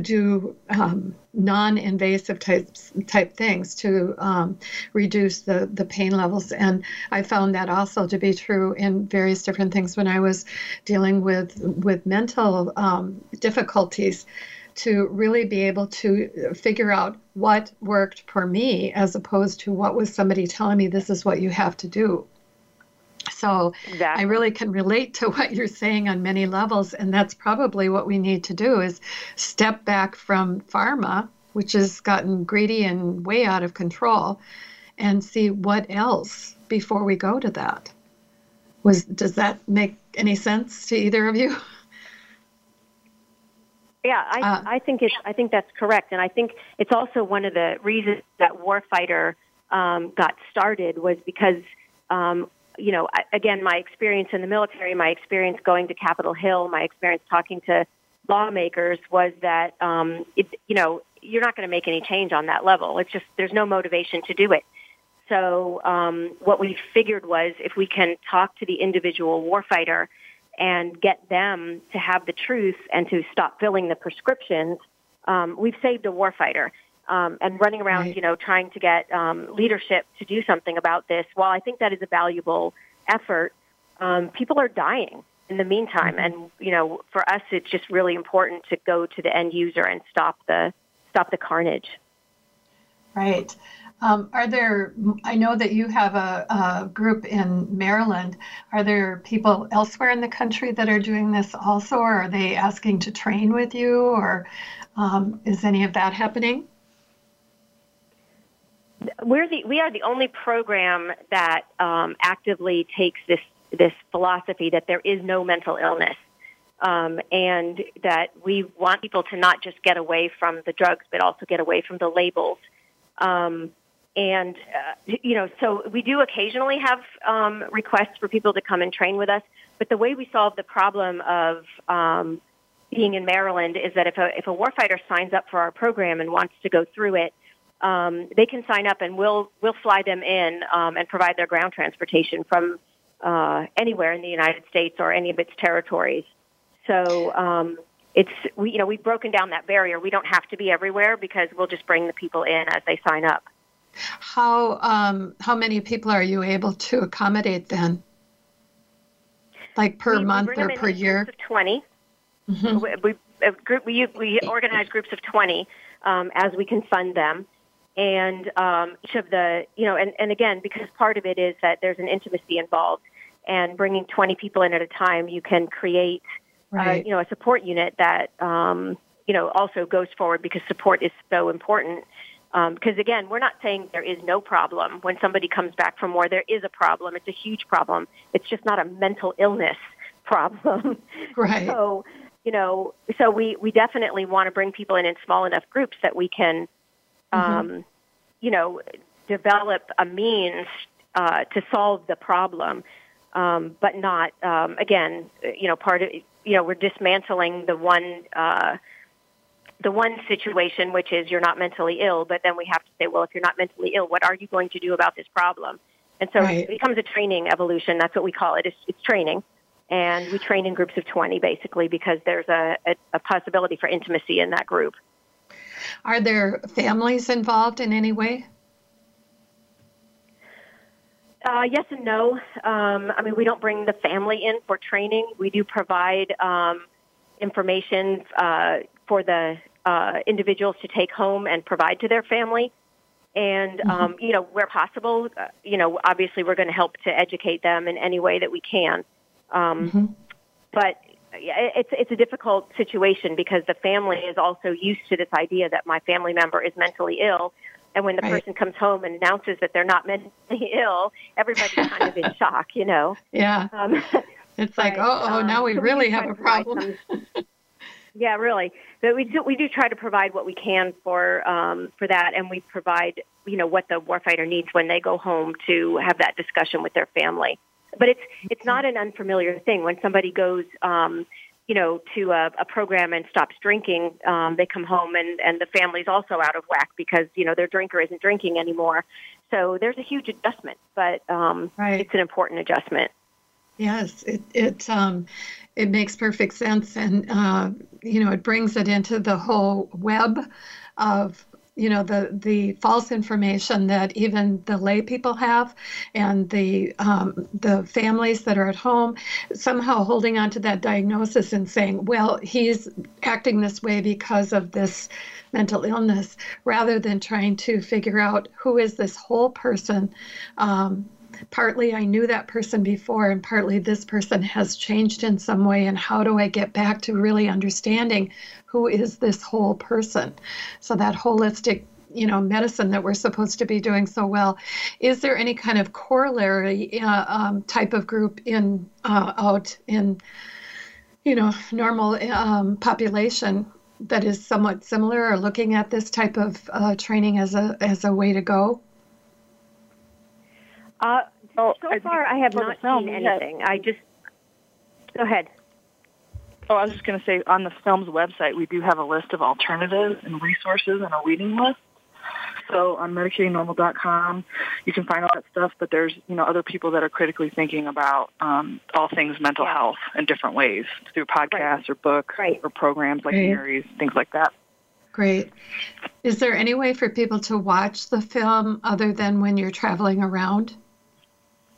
[SPEAKER 2] do um, non-invasive types type things to um, reduce the the pain levels and I found that also to be true in various different things when I was dealing with with mental um, difficulties to really be able to figure out what worked for me as opposed to what was somebody telling me this is what you have to do. So exactly. I really can relate to what you're saying on many levels, and that's probably what we need to do is step back from pharma, which has gotten greedy and way out of control, and see what else before we go to that. Was does that make any sense to either of you?
[SPEAKER 3] Yeah, I, uh, I think it's I think that's correct, and I think it's also one of the reasons that Warfighter um, got started was because um, you know again my experience in the military, my experience going to Capitol Hill, my experience talking to lawmakers was that um, it, you know you're not going to make any change on that level. It's just there's no motivation to do it. So um, what we figured was if we can talk to the individual warfighter and get them to have the truth and to stop filling the prescriptions, um, we've saved a warfighter. Um, and running around, right. you know, trying to get um, leadership to do something about this. While I think that is a valuable effort, um, people are dying in the meantime, mm-hmm. and you know, for us, it's just really important to go to the end user and stop the stop the carnage.
[SPEAKER 2] Right. Um, are there, I know that you have a, a, group in Maryland. Are there people elsewhere in the country that are doing this also, or are they asking to train with you, or um, is any of that happening?
[SPEAKER 3] We're the, we are the only program that um, actively takes this, this philosophy that there is no mental illness. Um, and that we want people to not just get away from the drugs, but also get away from the labels. Um, and uh, you know, so we do occasionally have um, requests for people to come and train with us. But the way we solve the problem of um, being in Maryland is that if a if a warfighter signs up for our program and wants to go through it, um, they can sign up and we'll we'll fly them in um, and provide their ground transportation from uh, anywhere in the United States or any of its territories. So um, it's we you know we've broken down that barrier. We don't have to be everywhere because we'll just bring the people in as they sign up.
[SPEAKER 2] How um, how many people are you able to accommodate then? Like per
[SPEAKER 3] we,
[SPEAKER 2] month
[SPEAKER 3] we
[SPEAKER 2] or per year?
[SPEAKER 3] 20 mm-hmm. we, we, group, we, we organize groups of twenty um, as we can fund them, and um, each of the you know, and, and again because part of it is that there's an intimacy involved, and bringing twenty people in at a time, you can create uh, right. uh, you know a support unit that um, you know also goes forward because support is so important because um, again, we're not saying there is no problem when somebody comes back from war. There is a problem. It's a huge problem. It's just not a mental illness problem.
[SPEAKER 2] Right.
[SPEAKER 3] so, you know, so we we definitely want to bring people in in small enough groups that we can, mm-hmm. um, you know, develop a means uh, to solve the problem, um, but not um, again, you know, part of you know we're dismantling the one. Uh, the one situation, which is you're not mentally ill, but then we have to say, well, if you're not mentally ill, what are you going to do about this problem? And so right. it becomes a training evolution. That's what we call it. It's, it's training. And we train in groups of 20 basically because there's a, a, a possibility for intimacy in that group.
[SPEAKER 2] Are there families involved in any way?
[SPEAKER 3] Uh, yes and no. Um, I mean, we don't bring the family in for training. We do provide um, information, uh, for the uh, individuals to take home and provide to their family. And, mm-hmm. um, you know, where possible, uh, you know, obviously we're going to help to educate them in any way that we can. Um, mm-hmm. But it's, it's a difficult situation because the family is also used to this idea that my family member is mentally ill. And when the right. person comes home and announces that they're not mentally ill, everybody's kind of in shock, you know?
[SPEAKER 2] Yeah. Um, it's like, oh, oh, now we um, really have a problem.
[SPEAKER 3] yeah, really. But we do we do try to provide what we can for um, for that, and we provide you know what the warfighter needs when they go home to have that discussion with their family. But it's it's not an unfamiliar thing when somebody goes. Um, you know, to a, a program and stops drinking, um, they come home and, and the family's also out of whack because, you know, their drinker isn't drinking anymore. So there's a huge adjustment, but um, right. it's an important adjustment.
[SPEAKER 2] Yes, it it um, it makes perfect sense, and uh, you know it brings it into the whole web of you know the the false information that even the lay people have and the um, the families that are at home somehow holding on to that diagnosis and saying well he's acting this way because of this mental illness rather than trying to figure out who is this whole person um, partly I knew that person before, and partly this person has changed in some way. And how do I get back to really understanding who is this whole person? So that holistic you know medicine that we're supposed to be doing so well is there any kind of corollary uh, um, type of group in uh, out in you know normal um, population that is somewhat similar or looking at this type of uh, training as a as a way to go
[SPEAKER 3] uh, so far I have not seen anything I just go ahead
[SPEAKER 4] Oh, I was just going to say on the film's website, we do have a list of alternatives and resources and a reading list. So on medicatingnormal.com, you can find all that stuff. But there's you know other people that are critically thinking about um, all things mental yeah. health in different ways through podcasts right. or books right. or programs like right. Mary's, things like that.
[SPEAKER 2] Great. Is there any way for people to watch the film other than when you're traveling around?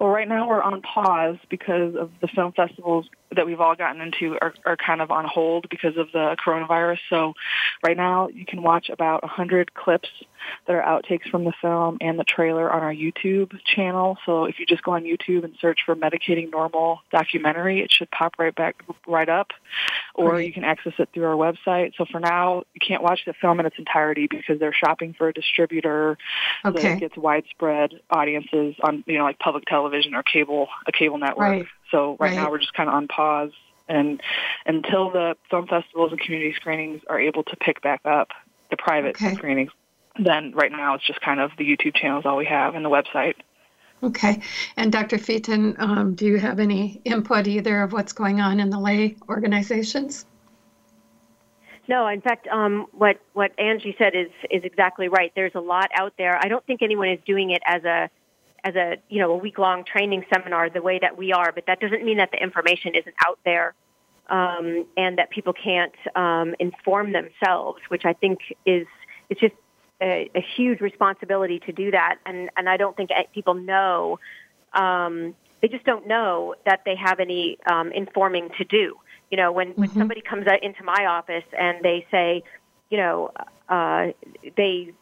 [SPEAKER 4] Well, right now we're on pause because of the film festivals that we've all gotten into are, are kind of on hold because of the coronavirus. So right now you can watch about 100 clips that are outtakes from the film and the trailer on our YouTube channel. So if you just go on YouTube and search for Medicating Normal documentary, it should pop right back right up. Or Great. you can access it through our website. So for now, you can't watch the film in its entirety because they're shopping for a distributor okay. that gets widespread audiences on, you know, like public television or cable, a cable network.
[SPEAKER 2] Right.
[SPEAKER 4] So right, right. now we're just kind of on pause and until the film festivals and community screenings are able to pick back up the private okay. screenings then right now it's just kind of the YouTube channel is all we have and the website.
[SPEAKER 2] Okay. And Dr. Vieten, um, do you have any input either of what's going on in the lay organizations?
[SPEAKER 3] No, in fact, um, what what Angie said is is exactly right. There's a lot out there. I don't think anyone is doing it as a as a you know a week long training seminar the way that we are, but that doesn't mean that the information isn't out there um, and that people can't um, inform themselves, which I think is it's just a, a huge responsibility to do that, and and I don't think people know. Um, they just don't know that they have any um, informing to do. You know, when mm-hmm. when somebody comes into my office and they say, you know, uh, they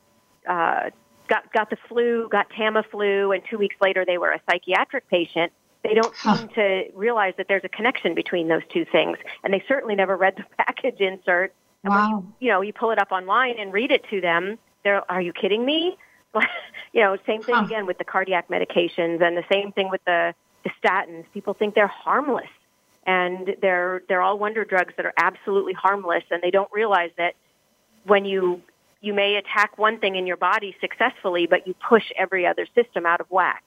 [SPEAKER 3] uh, got got the flu, got Tamiflu, and two weeks later they were a psychiatric patient. They don't huh. seem to realize that there's a connection between those two things, and they certainly never read the package insert. And
[SPEAKER 2] wow.
[SPEAKER 3] when you, you know, you pull it up online and read it to them, they're, are you kidding me? you know, same thing huh. again with the cardiac medications and the same thing with the, the statins. People think they're harmless and they're, they're all wonder drugs that are absolutely harmless and they don't realize that when you, you may attack one thing in your body successfully, but you push every other system out of whack.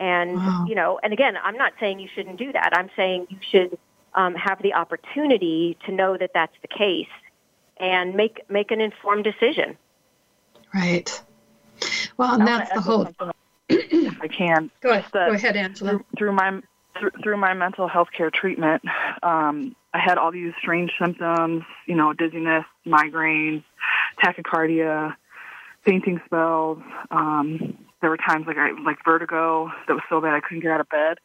[SPEAKER 3] And, wow. you know, and again, I'm not saying you shouldn't do that. I'm saying you should um, have the opportunity to know that that's the case and make, make an informed decision.
[SPEAKER 2] Right. Well, and that's the whole.
[SPEAKER 4] I can.
[SPEAKER 2] Go ahead. Go ahead, Angela.
[SPEAKER 4] Through, through my through, my mental health care treatment, um, I had all these strange symptoms. You know, dizziness, migraines, tachycardia, fainting spells. Um, there were times like I like vertigo that was so bad I couldn't get out of bed.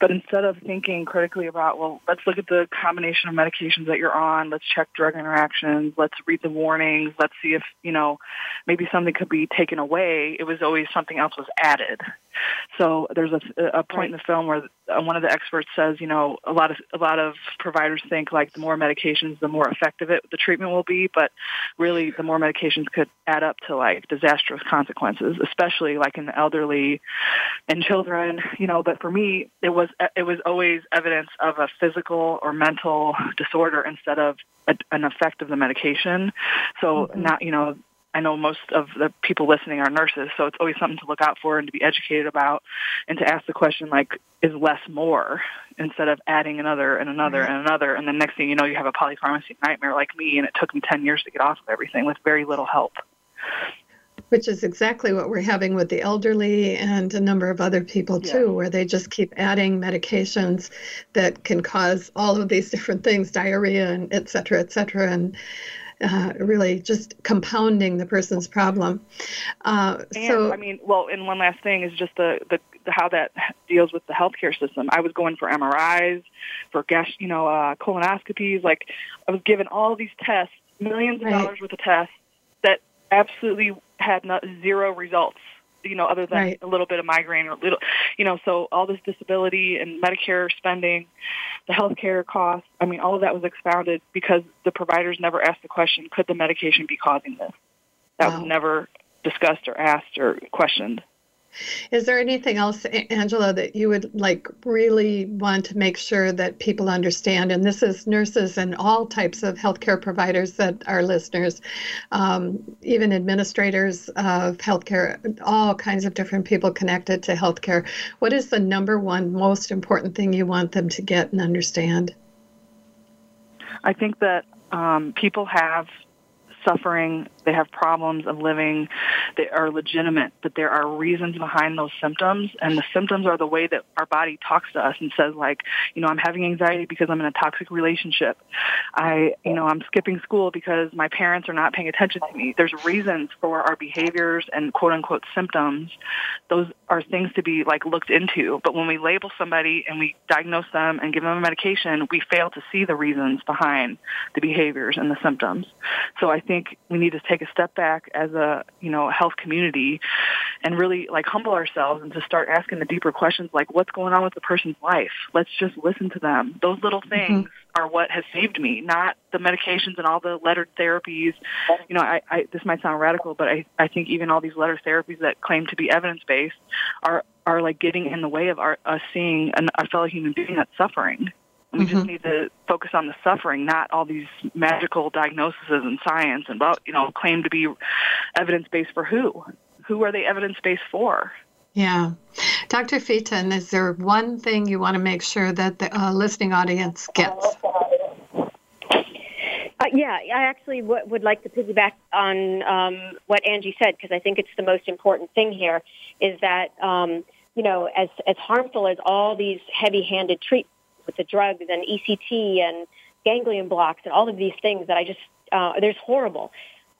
[SPEAKER 4] But instead of thinking critically about, well, let's look at the combination of medications that you're on, let's check drug interactions, let's read the warnings, let's see if, you know, maybe something could be taken away, it was always something else was added. So there's a, a point right. in the film where one of the experts says, you know, a lot of a lot of providers think like the more medications, the more effective it the treatment will be, but really the more medications could add up to like disastrous consequences, especially like in the elderly and children, you know, but for me it was it was always evidence of a physical or mental disorder instead of a, an effect of the medication. So mm-hmm. not, you know, I know most of the people listening are nurses, so it's always something to look out for and to be educated about and to ask the question like, is less more instead of adding another and another and another. And then next thing you know, you have a polypharmacy nightmare like me, and it took me 10 years to get off of everything with very little help
[SPEAKER 2] which is exactly what we're having with the elderly and a number of other people too, yeah. where they just keep adding medications that can cause all of these different things, diarrhea and et cetera, et cetera. And uh, really just compounding the person's problem.
[SPEAKER 4] Uh, and, so, I mean, well, and one last thing is just the, the, how that deals with the healthcare system. I was going for MRIs, for gas, you know, uh, colonoscopies. Like, I was given all these tests, millions of right. dollars worth of tests that absolutely had not, zero results you know, other than right. a little bit of migraine or little, you know, so all this disability and Medicare spending, the healthcare costs, I mean, all of that was expounded because the providers never asked the question, could the medication be causing this? That wow. was never discussed or asked or questioned.
[SPEAKER 2] Is there anything else, Angela, that you would like really want to make sure that people understand? And this is nurses and all types of healthcare providers that are listeners, um, even administrators of healthcare, all kinds of different people connected to healthcare. What is the number one most important thing you want them to get and understand?
[SPEAKER 4] I think that um, people have suffering, they have problems of living, that are legitimate, but there are reasons behind those symptoms, and the symptoms are the way that our body talks to us and says, like, you know, I'm having anxiety because I'm in a toxic relationship. I, you know, I'm skipping school because my parents are not paying attention to me. There's reasons for our behaviors and quote unquote symptoms. Those are things to be like looked into. But when we label somebody and we diagnose them and give them a medication, we fail to see the reasons behind the behaviors and the symptoms. So I think we need to take a step back as a, you know, health community and really like humble ourselves and to start asking the deeper questions like what's going on with the person's life? Let's just listen to them. Those little mm-hmm. things mm-hmm. are what has saved me, not the medications and all the lettered therapies. You know, I, I this might sound radical, but I, I think even all these letter therapies that claim to be evidence based are are like getting in the way of our, us seeing an, a fellow human being that's suffering. We mm-hmm. just need to focus on the suffering, not all these magical diagnoses and science and about you know claim to be evidence based for who? Who are they evidence based for?
[SPEAKER 2] Yeah. Dr. Vieten, is there one thing you want to make sure that the uh, listening audience gets?
[SPEAKER 3] Uh, yeah, I actually w- would like to piggyback on um, what Angie said because I think it's the most important thing here is that, um, you know, as, as harmful as all these heavy-handed treatments with the drugs and ECT and ganglion blocks and all of these things that I just, uh, there's horrible.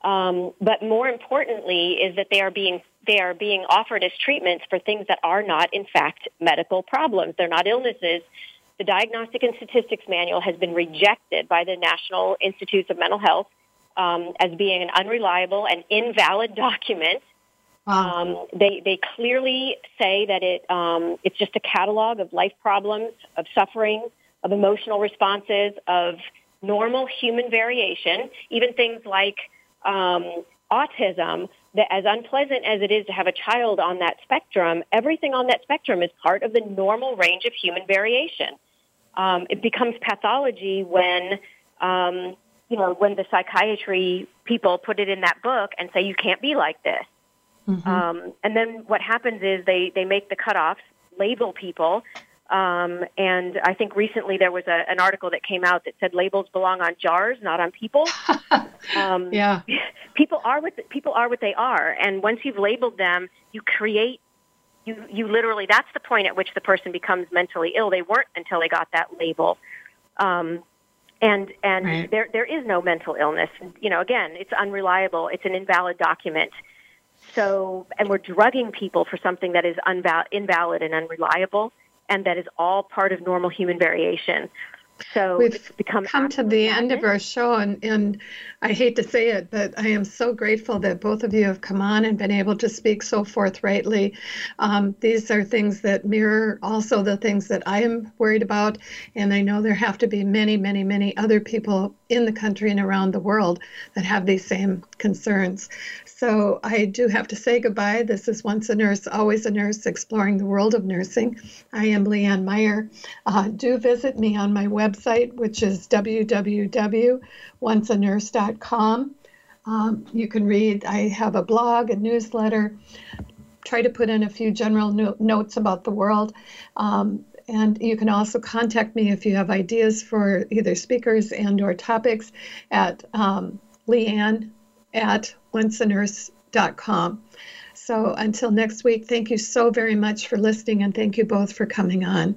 [SPEAKER 3] Um, but more importantly is that they are being they are being offered as treatments for things that are not in fact medical problems. They're not illnesses. The Diagnostic and Statistics Manual has been rejected by the National Institutes of Mental Health um, as being an unreliable and invalid document. Um, they they clearly say that it um, it's just a catalog of life problems, of suffering, of emotional responses, of normal human variation, even things like um, autism. That as unpleasant as it is to have a child on that spectrum, everything on that spectrum is part of the normal range of human variation. Um, it becomes pathology when um, you know when the psychiatry people put it in that book and say you can't be like this Mm-hmm. Um, and then what happens is they, they make the cutoffs, label people, um, and I think recently there was a, an article that came out that said labels belong on jars, not on people.
[SPEAKER 2] um, yeah,
[SPEAKER 3] people are what people are what they are, and once you've labeled them, you create. You, you literally that's the point at which the person becomes mentally ill. They weren't until they got that label. Um, and and right. there there is no mental illness. You know, again, it's unreliable. It's an invalid document. So, and we're drugging people for something that is invalid and unreliable, and that is all part of normal human variation. So
[SPEAKER 2] we've become come to the end of our show, and, and I hate to say it, but I am so grateful that both of you have come on and been able to speak so forthrightly. Um, these are things that mirror also the things that I am worried about, and I know there have to be many, many, many other people in the country and around the world that have these same concerns. So I do have to say goodbye. This is Once a Nurse, Always a Nurse, exploring the world of nursing. I am Leanne Meyer. Uh, do visit me on my website, which is www.onceanurse.com. Um, you can read, I have a blog, a newsletter, try to put in a few general no- notes about the world. Um, and you can also contact me if you have ideas for either speakers and or topics at um, leanne at onceanurse.com. So until next week, thank you so very much for listening and thank you both for coming on.